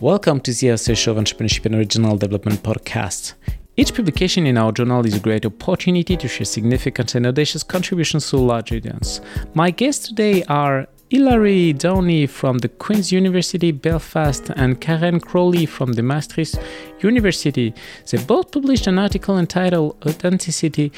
Welcome to the Show Entrepreneurship and Regional Development podcast. Each publication in our journal is a great opportunity to share significant and audacious contributions to large audience. My guests today are Hilary Downey from the Queen's University Belfast and Caren Crowley from the Maastricht University. They both published an article entitled Authenticity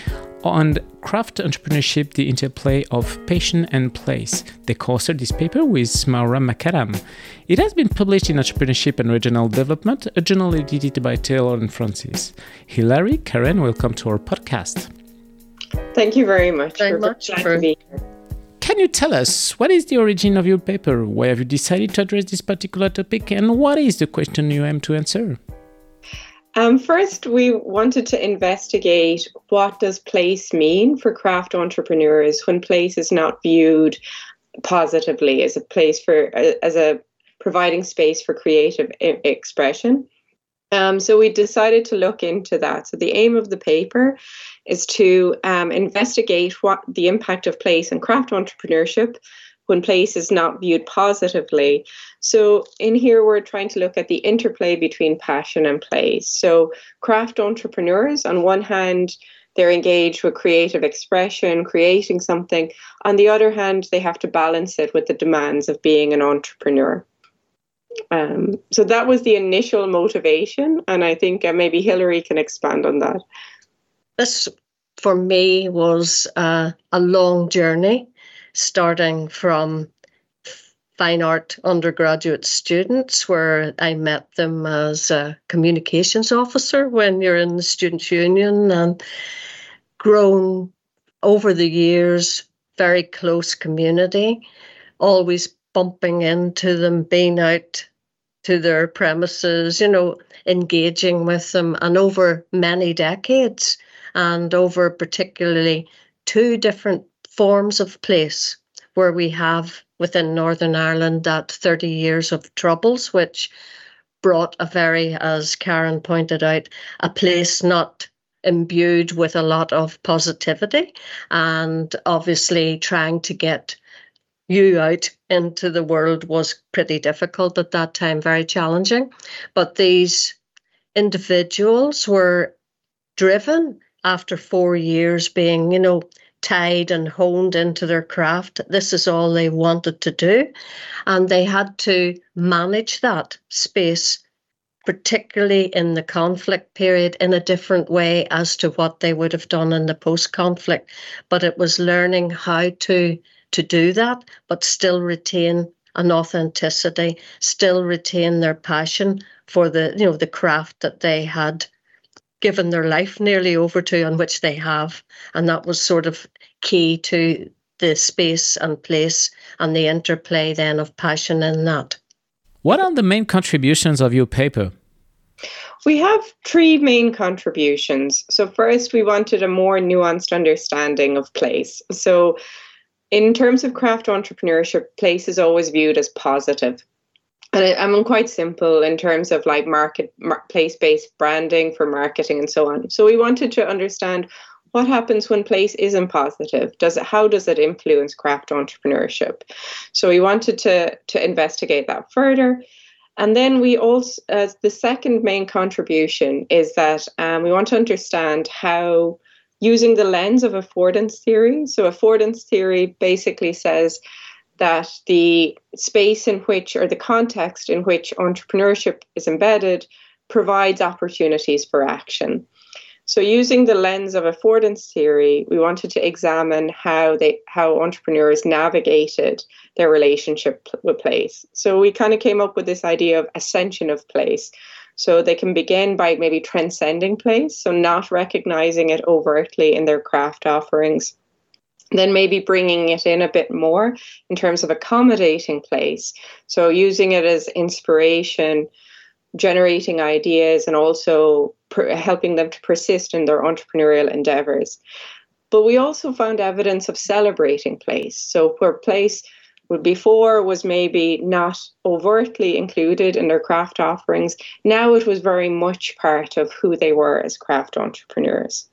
on craft entrepreneurship, the interplay of passion and place. They co-authored this paper with Maura McAdam. It has been published in Entrepreneurship and Regional Development, a journal edited by Taylor and Francis. Hilary, Caren, welcome to our podcast. Thank you very much. Very much for, to be here. Can you tell us what is the origin of your paper? Why have you decided to address this particular topic? And what is the question you aim to answer? Um, first, we wanted to investigate what does place mean for craft entrepreneurs when place is not viewed positively as a place for as a providing space for creative expression. Um, so we decided to look into that. So the aim of the paper is to um, investigate what the impact of place and craft entrepreneurship when place is not viewed positively. So in here we're trying to look at the interplay between passion and place. So craft entrepreneurs on one hand they're engaged with creative expression, creating something. On the other hand, they have to balance it with the demands of being an entrepreneur. Um, so that was the initial motivation, and I think uh, maybe Hilary can expand on that. This, for me, was uh, a long journey, starting from fine art undergraduate students, where I met them as a communications officer when you're in the student union, and grown over the years, very close community, always bumping into them, being out to their premises, you know, engaging with them, and over many decades, and over particularly two different forms of place where we have within Northern Ireland that 30 years of troubles, which brought a very, as Caren pointed out, a place not imbued with a lot of positivity and obviously trying to get you out into the world was pretty difficult at that time, very challenging. But these individuals were driven after four years being, you know, tied and honed into their craft. This is all they wanted to do. And they had to manage that space, particularly in the conflict period, in a different way as to what they would have done in the post conflict. But it was learning how to to do that, but still retain an authenticity, still retain their passion for the you know the craft that they had given their life nearly over to and which they have. And that was sort of key to the space and place and the interplay then of passion in that. What are the main contributions of your paper? We have three main contributions. So first we wanted a more nuanced understanding of place. So in terms of craft entrepreneurship, place is always viewed as positive. And I, I'm quite simple in terms of like market mar- place based branding for marketing and so on. So we wanted to understand what happens when place isn't positive does it how does it influence craft entrepreneurship so we wanted to to investigate that further and then we also uh, the second main contribution is that um, we want to understand how using the lens of affordance theory. So, affordance theory basically says that the space in which, or the context in which entrepreneurship is embedded, provides opportunities for action. So, using the lens of affordance theory, we wanted to examine how they how entrepreneurs navigated their relationship with place. So, we kind of came up with this idea of ascension of place. So they can begin by maybe transcending place, so not recognizing it overtly in their craft offerings. Then maybe bringing it in a bit more in terms of accommodating place. So using it as inspiration, generating ideas, and also per- helping them to persist in their entrepreneurial endeavors. But we also found evidence of celebrating place. So where place before was maybe not overtly included in their craft offerings. Now it was very much part of who they were as craft entrepreneurs.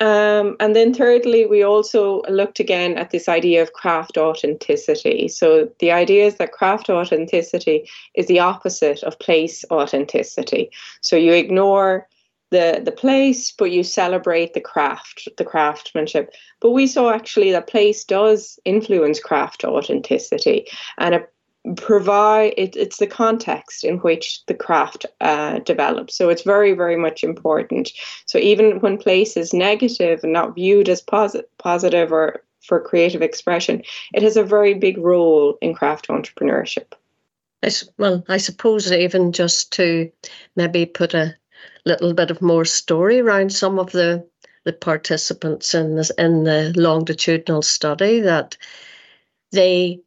Um, and then thirdly, we also looked again at this idea of craft authenticity. So the idea is that craft authenticity is the opposite of place authenticity. So you ignore the the place, but you celebrate the craft, the craftsmanship. But we saw actually that place does influence craft authenticity, and it provide it, it's the context in which the craft uh, develops. So it's very very much important. So even when place is negative and not viewed as posi- positive or for creative expression it has a very big role in craft entrepreneurship. I, well i suppose even just to maybe put a little bit of more story around some of the the participants in this in the longitudinal study that they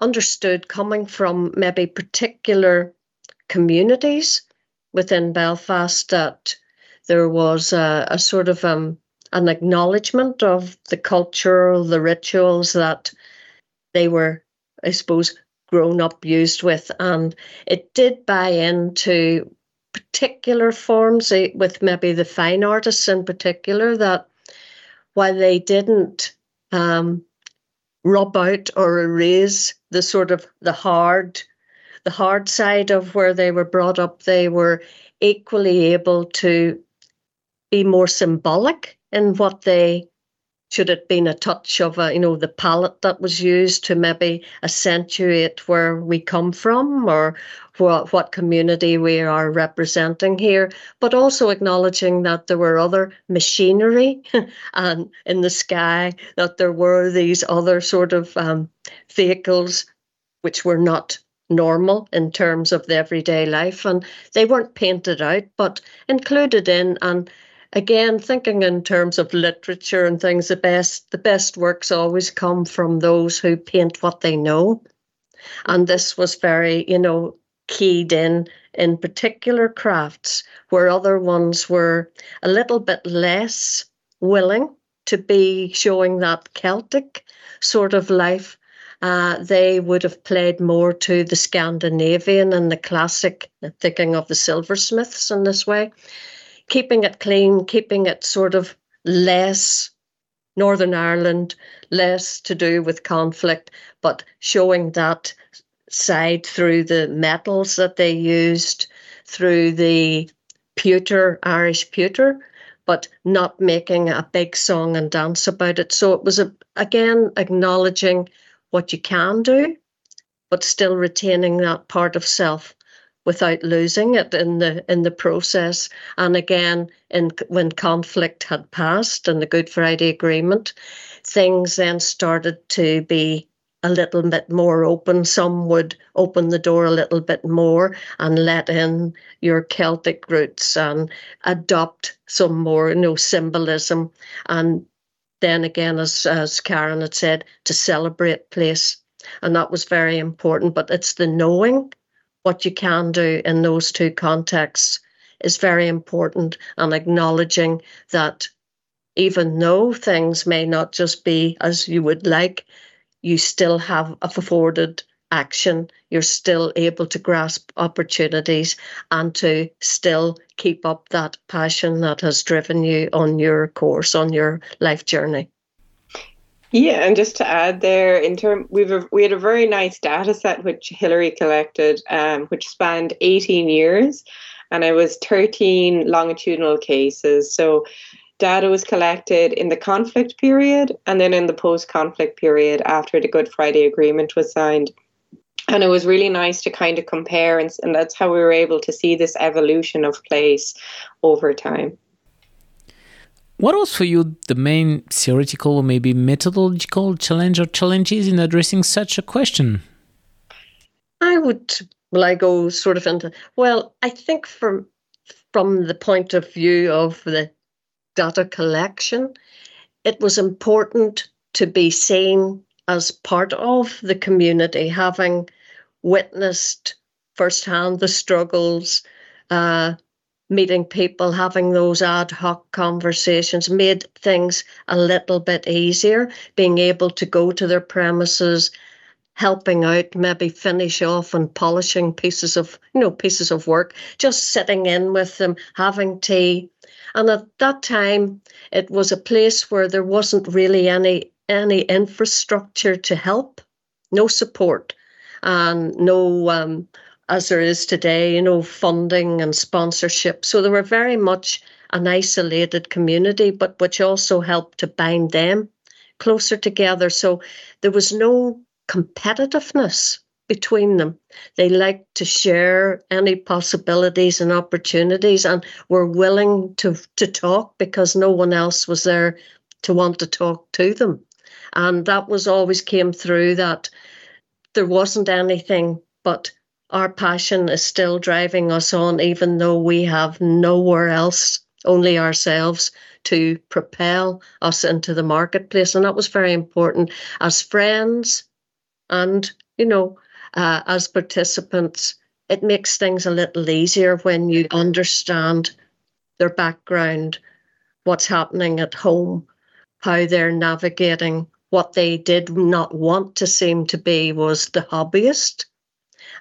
understood coming from maybe particular communities within Belfast that there was a, a sort of um, an acknowledgement of the culture, the rituals that they were, I suppose, grown up used with. And it did buy into particular forms eh, with maybe the fine artists in particular that while they didn't um, rub out or erase the sort of the hard the hard side of where they were brought up. They were equally able to be more symbolic in what they should it been a touch of a you know the palette that was used to maybe accentuate where we come from or what what community we are representing here but also acknowledging that there were other machinery and in the sky that there were these other sort of um, vehicles which were not normal in terms of the everyday life and they weren't painted out but included in and again thinking in terms of literature and things the best the best works always come from those who paint what they know. And this was very you know keyed in in particular crafts where other ones were a little bit less willing to be showing that celtic sort of life. Uh, they would have played more to the Scandinavian and the classic, thinking of the silversmiths in this way keeping it clean, keeping it sort of less Northern Ireland, less to do with conflict, but showing that side through the metals that they used, through the pewter, Irish pewter, but not making a big song and dance about it. So it was a, again acknowledging what you can do, but still retaining that part of self without losing it in the in the process. And again, in when conflict had passed and the Good Friday Agreement, things then started to be a little bit more open. Some would open the door a little bit more and let in your Celtic roots and adopt some more, you know, symbolism. And then again, as as Caren had said, to celebrate place. And that was very important. But it's the knowing what you can do in those two contexts is very important and acknowledging that even though things may not just be as you would like, you still have afforded action. You're still able to grasp opportunities and to still keep up that passion that has driven you on your course, on your life journey. Yeah, and just to add there, in term, we've a, we had a very nice data set which Hilary collected, um, which spanned 18 years, and it was 13 longitudinal cases. So data was collected in the conflict period and then in the post-conflict period after the Good Friday Agreement was signed. And it was really nice to kind of compare, and, and that's how we were able to see this evolution of place over time. What was for you the main theoretical or maybe methodological challenge or challenges in addressing such a question? I would, I go sort of into, well, I think from from the point of view of the data collection, it was important to be seen as part of the community, having witnessed firsthand the struggles, uh, meeting people, having those ad hoc conversations made things a little bit easier, being able to go to their premises, helping out, maybe finish off and polishing pieces of, you know, pieces of work, just sitting in with them, having tea, And at that time, it was a place where there wasn't really any any infrastructure to help, no support, and no um, as there is today, you know, funding and sponsorship. So they were very much an isolated community, but which also helped to bind them closer together. So there was no competitiveness between them. They liked to share any possibilities and opportunities and were willing to, to talk because no one else was there to want to talk to them. And that was always came through that there wasn't anything but our passion is still driving us on, even though we have nowhere else, only ourselves, to propel us into the marketplace. And that was very important as friends and, you know, uh, as participants. It makes things a little easier when you understand their background, what's happening at home, how they're navigating. What they did not want to seem to be was the hobbyist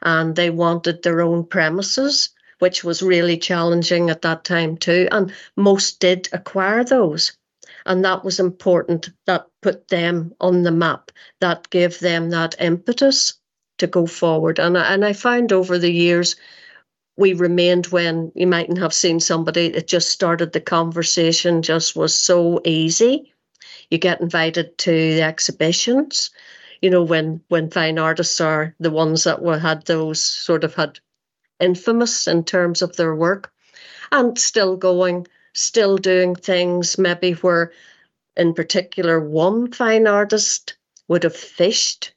and they wanted their own premises, which was really challenging at that time too. And most did acquire those. And that was important. That put them on the map. That gave them that impetus to go forward. And I, and I found over the years, we remained when you mightn't have seen somebody that just started the conversation, just was so easy. You get invited to the exhibitions you know, when when fine artists are the ones that were had those sort of had infamous in terms of their work, and still going, still doing things maybe where, in particular, one fine artist would have fished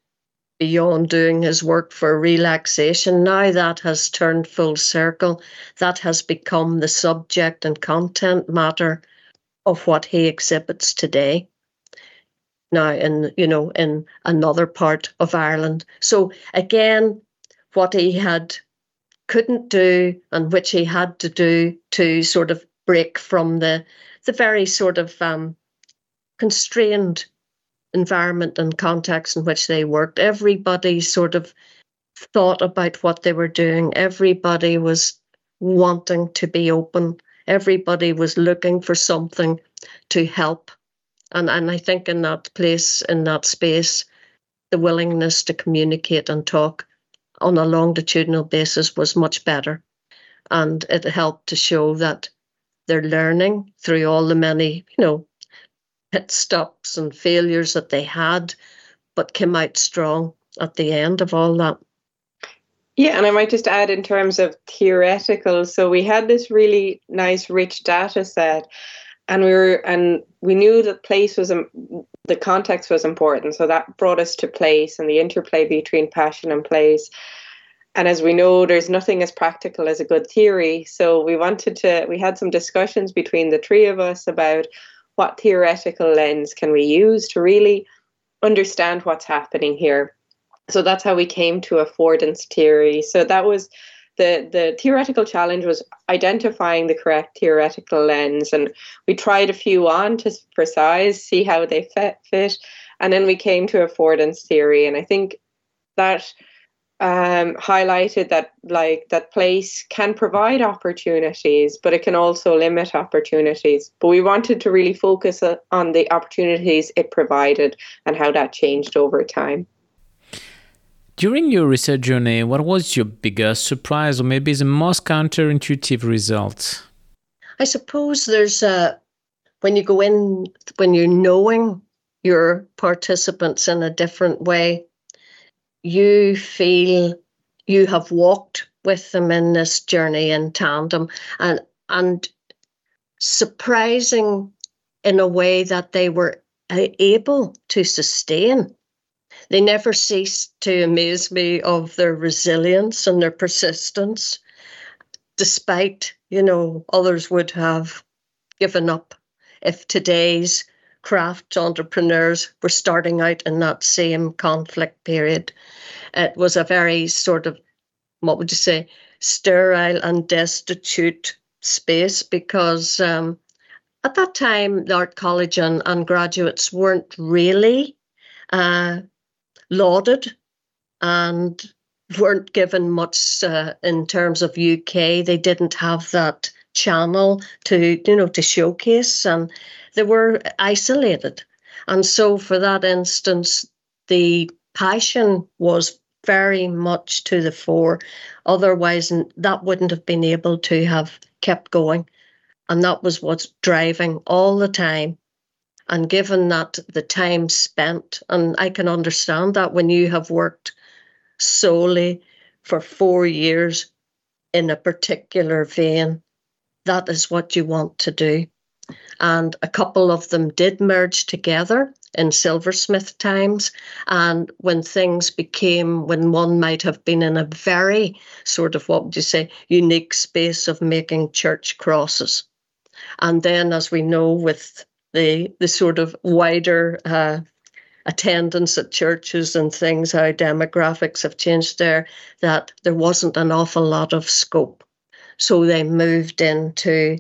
beyond doing his work for relaxation. Now that has turned full circle. That has become the subject and content matter of what he exhibits today now in you know in another part of Ireland. So again, what he had couldn't do and which he had to do to sort of break from the the very sort of um, constrained environment and context in which they worked. Everybody sort of thought about what they were doing. Everybody was wanting to be open. Everybody was looking for something to help and and I think in that place, in that space, the willingness to communicate and talk on a longitudinal basis was much better. And it helped to show that they're learning through all the many, you know, pit stops and failures that they had, but came out strong at the end of all that. Yeah, and I might just add in terms of theoretical. So we had this really nice, rich data set and we were and we knew that place was the context was important. So that brought us to place and the interplay between passion and place. And as we know there's nothing as practical as a good theory. So we wanted to we had some discussions between the three of us about what theoretical lens can we use to really understand what's happening here. So that's how we came to affordance theory. So that was the the theoretical challenge was identifying the correct theoretical lens and we tried a few on to for size see how they fit fit and then we came to affordance theory and i think that um, highlighted that like that place can provide opportunities but it can also limit opportunities. But we wanted to really focus on the opportunities it provided and how that changed over time during your research journey, what was your biggest surprise or maybe the most counterintuitive result? I suppose there's a, when you go in, when you're knowing your participants in a different way, you feel you have walked with them in this journey in tandem and and surprising in a way that they were uh, able to sustain they never ceased to amaze me of their resilience and their persistence, despite, you know, others would have given up if today's craft entrepreneurs were starting out in that same conflict period. It was a very sort of, what would you say, sterile and destitute space because um, at that time, the art college and, and graduates weren't really uh, lauded and weren't given much uh, in terms of UK. They didn't have that channel to you know to showcase and they were isolated. And so for that instance the passion was very much to the fore. Otherwise that wouldn't have been able to have kept going. And that was what's driving all the time and given that the time spent and i can understand that when you have worked solely for four years in a particular vein that is what you want to do. And a couple of them did merge together in silversmith times. And when things became, when one might have been in a very sort of, what would you say, unique space of making church crosses. And then, as we know, with the, the sort of wider uh, attendance at churches and things, how demographics have changed there, that there wasn't an awful lot of scope so they moved into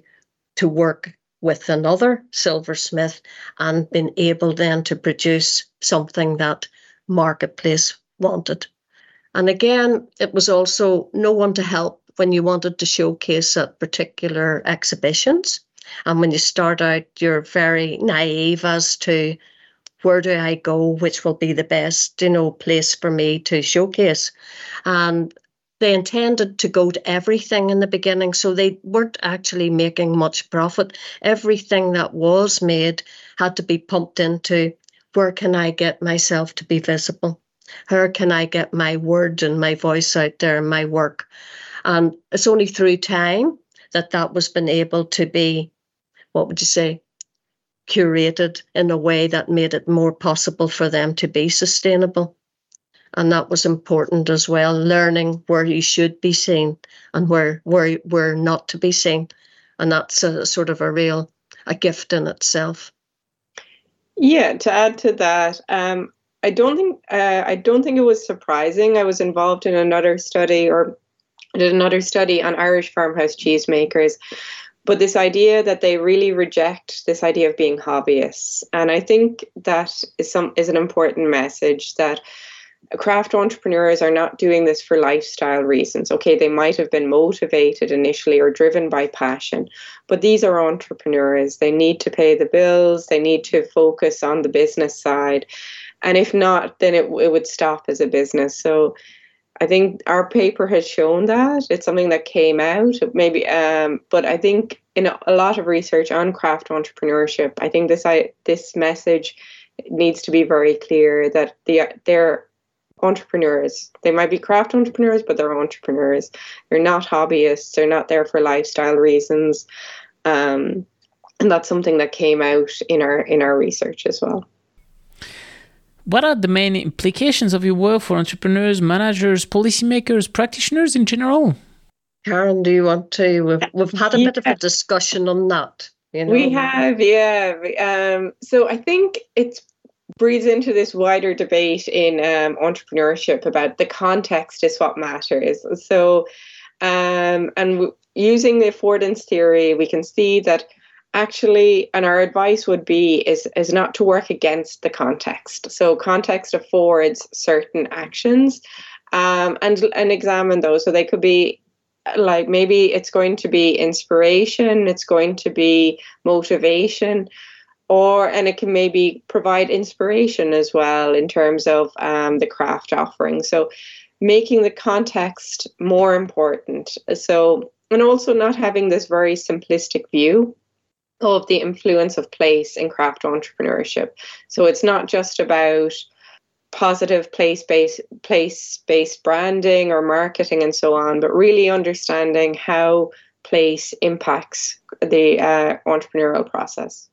to work with another silversmith and been able then to produce something that marketplace wanted. And again, it was also no one to help when you wanted to showcase at particular exhibitions. And when you start out, you're very naive as to where do I go, which will be the best, you know, place for me to showcase. And they intended to go to everything in the beginning, so they weren't actually making much profit. Everything that was made had to be pumped into where can I get myself to be visible? How can I get my word and my voice out there and my work? And it's only through time that that was been able to be, what would you say, curated in a way that made it more possible for them to be sustainable. And that was important as well learning where you should be seen and where where where not to be seen. And that's a sort of a real a gift in itself. Yeah to add to that um, i don't think uh, i don't think it was surprising. I was involved in another study or did another study on irish farmhouse cheesemakers but this idea that they really reject this idea of being hobbyists and i think that is some is an important message that craft entrepreneurs are not doing this for lifestyle reasons. Okay, they might have been motivated initially or driven by passion, but these are entrepreneurs. They need to pay the bills, they need to focus on the business side. And if not, then it, it would stop as a business. So I think our paper has shown that it's something that came out maybe, um, but I think in a, lot of research on craft entrepreneurship, I think this I, this message needs to be very clear that the, they're entrepreneurs. They might be craft entrepreneurs, but they're entrepreneurs. They're not hobbyists. They're not there for lifestyle reasons. Um, and that's something that came out in our in our research as well. What are the main implications of your work for entrepreneurs, managers, policymakers, practitioners in general? Caren, do you want to? We've, we've had a yeah. bit of a discussion on that. You know? We have, yeah. Um, so I think it breeds into this wider debate in um, entrepreneurship about the context is what matters. So, um, and w- using the affordance theory, we can see that actually, and our advice would be is is not to work against the context. So, context affords certain actions, um, and and examine those. So they could be like maybe it's going to be inspiration, it's going to be motivation or and it can maybe provide inspiration as well in terms of um, the craft offering so making the context more important so and also not having this very simplistic view of the influence of place in craft entrepreneurship. So it's not just about positive place based place based branding or marketing and so on but really understanding how place impacts the uh, entrepreneurial process.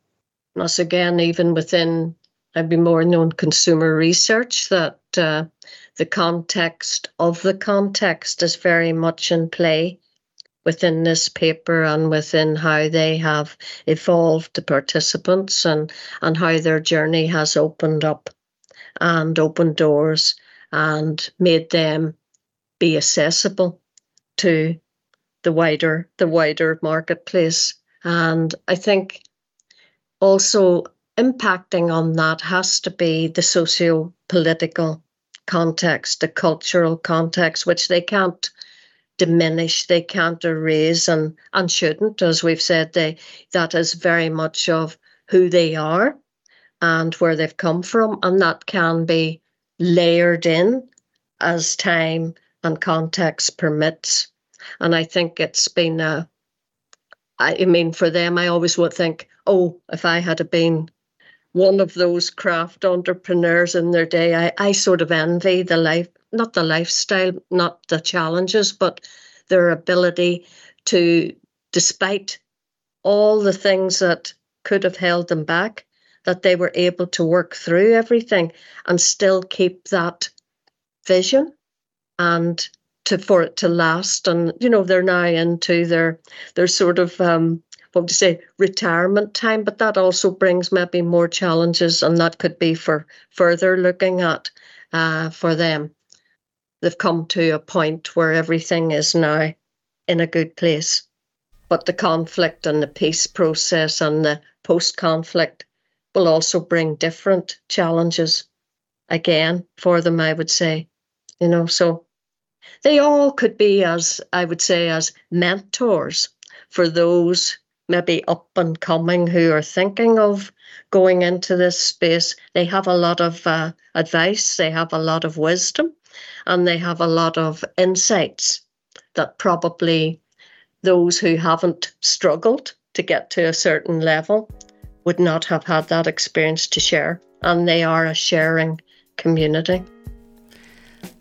Us again, even within I'd be more known consumer research that uh, the context of the context is very much in play within this paper and within how they have evolved the participants and, and how their journey has opened up and opened doors and made them be accessible to the wider the wider marketplace. And I think also impacting on that has to be the socio political context, the cultural context, which they can't diminish, they can't erase, and and shouldn't, as we've said. They that is very much of who they are and where they've come from, and that can be layered in as time and context permits. And I think it's been a, I mean, for them, I always would think, oh, if I had been one of those craft entrepreneurs in their day, I, I sort of envy the life, not the lifestyle, not the challenges, but their ability to, despite all the things that could have held them back, that they were able to work through everything and still keep that vision and to for it to last. And you know, they're now into their their sort of um what to say retirement time, but that also brings maybe more challenges, and that could be for further looking at uh, for them. They've come to a point where everything is now in a good place, but the conflict and the peace process and the post-conflict will also bring different challenges again for them. I would say, you know, so they all could be as I would say as mentors for those maybe up and coming who are thinking of going into this space, they have a lot of uh, advice, they have a lot of wisdom, and they have a lot of insights that probably those who haven't struggled to get to a certain level would not have had that experience to share. And they are a sharing community.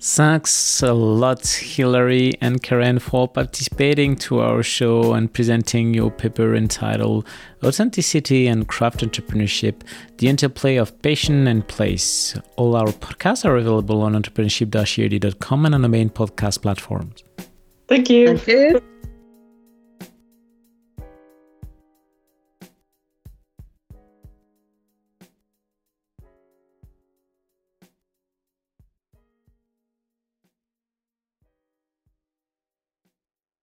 Thanks a lot, Hilary and Caren, for participating to our show and presenting your paper entitled Authenticity and Craft Entrepreneurship, the interplay of passion and place. All our podcasts are available on entrepreneurship-ead.com and on the main podcast platforms. Thank you. Thank you.